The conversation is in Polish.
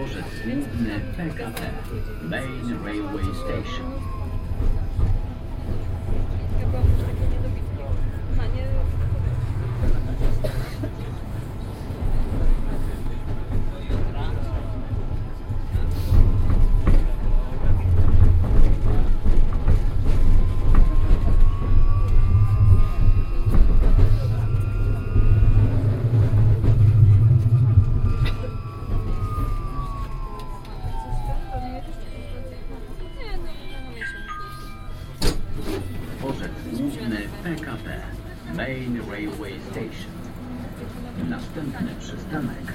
Posets Lindne Bergata main railway station. PKP Main Railway Station. Następny przystanek.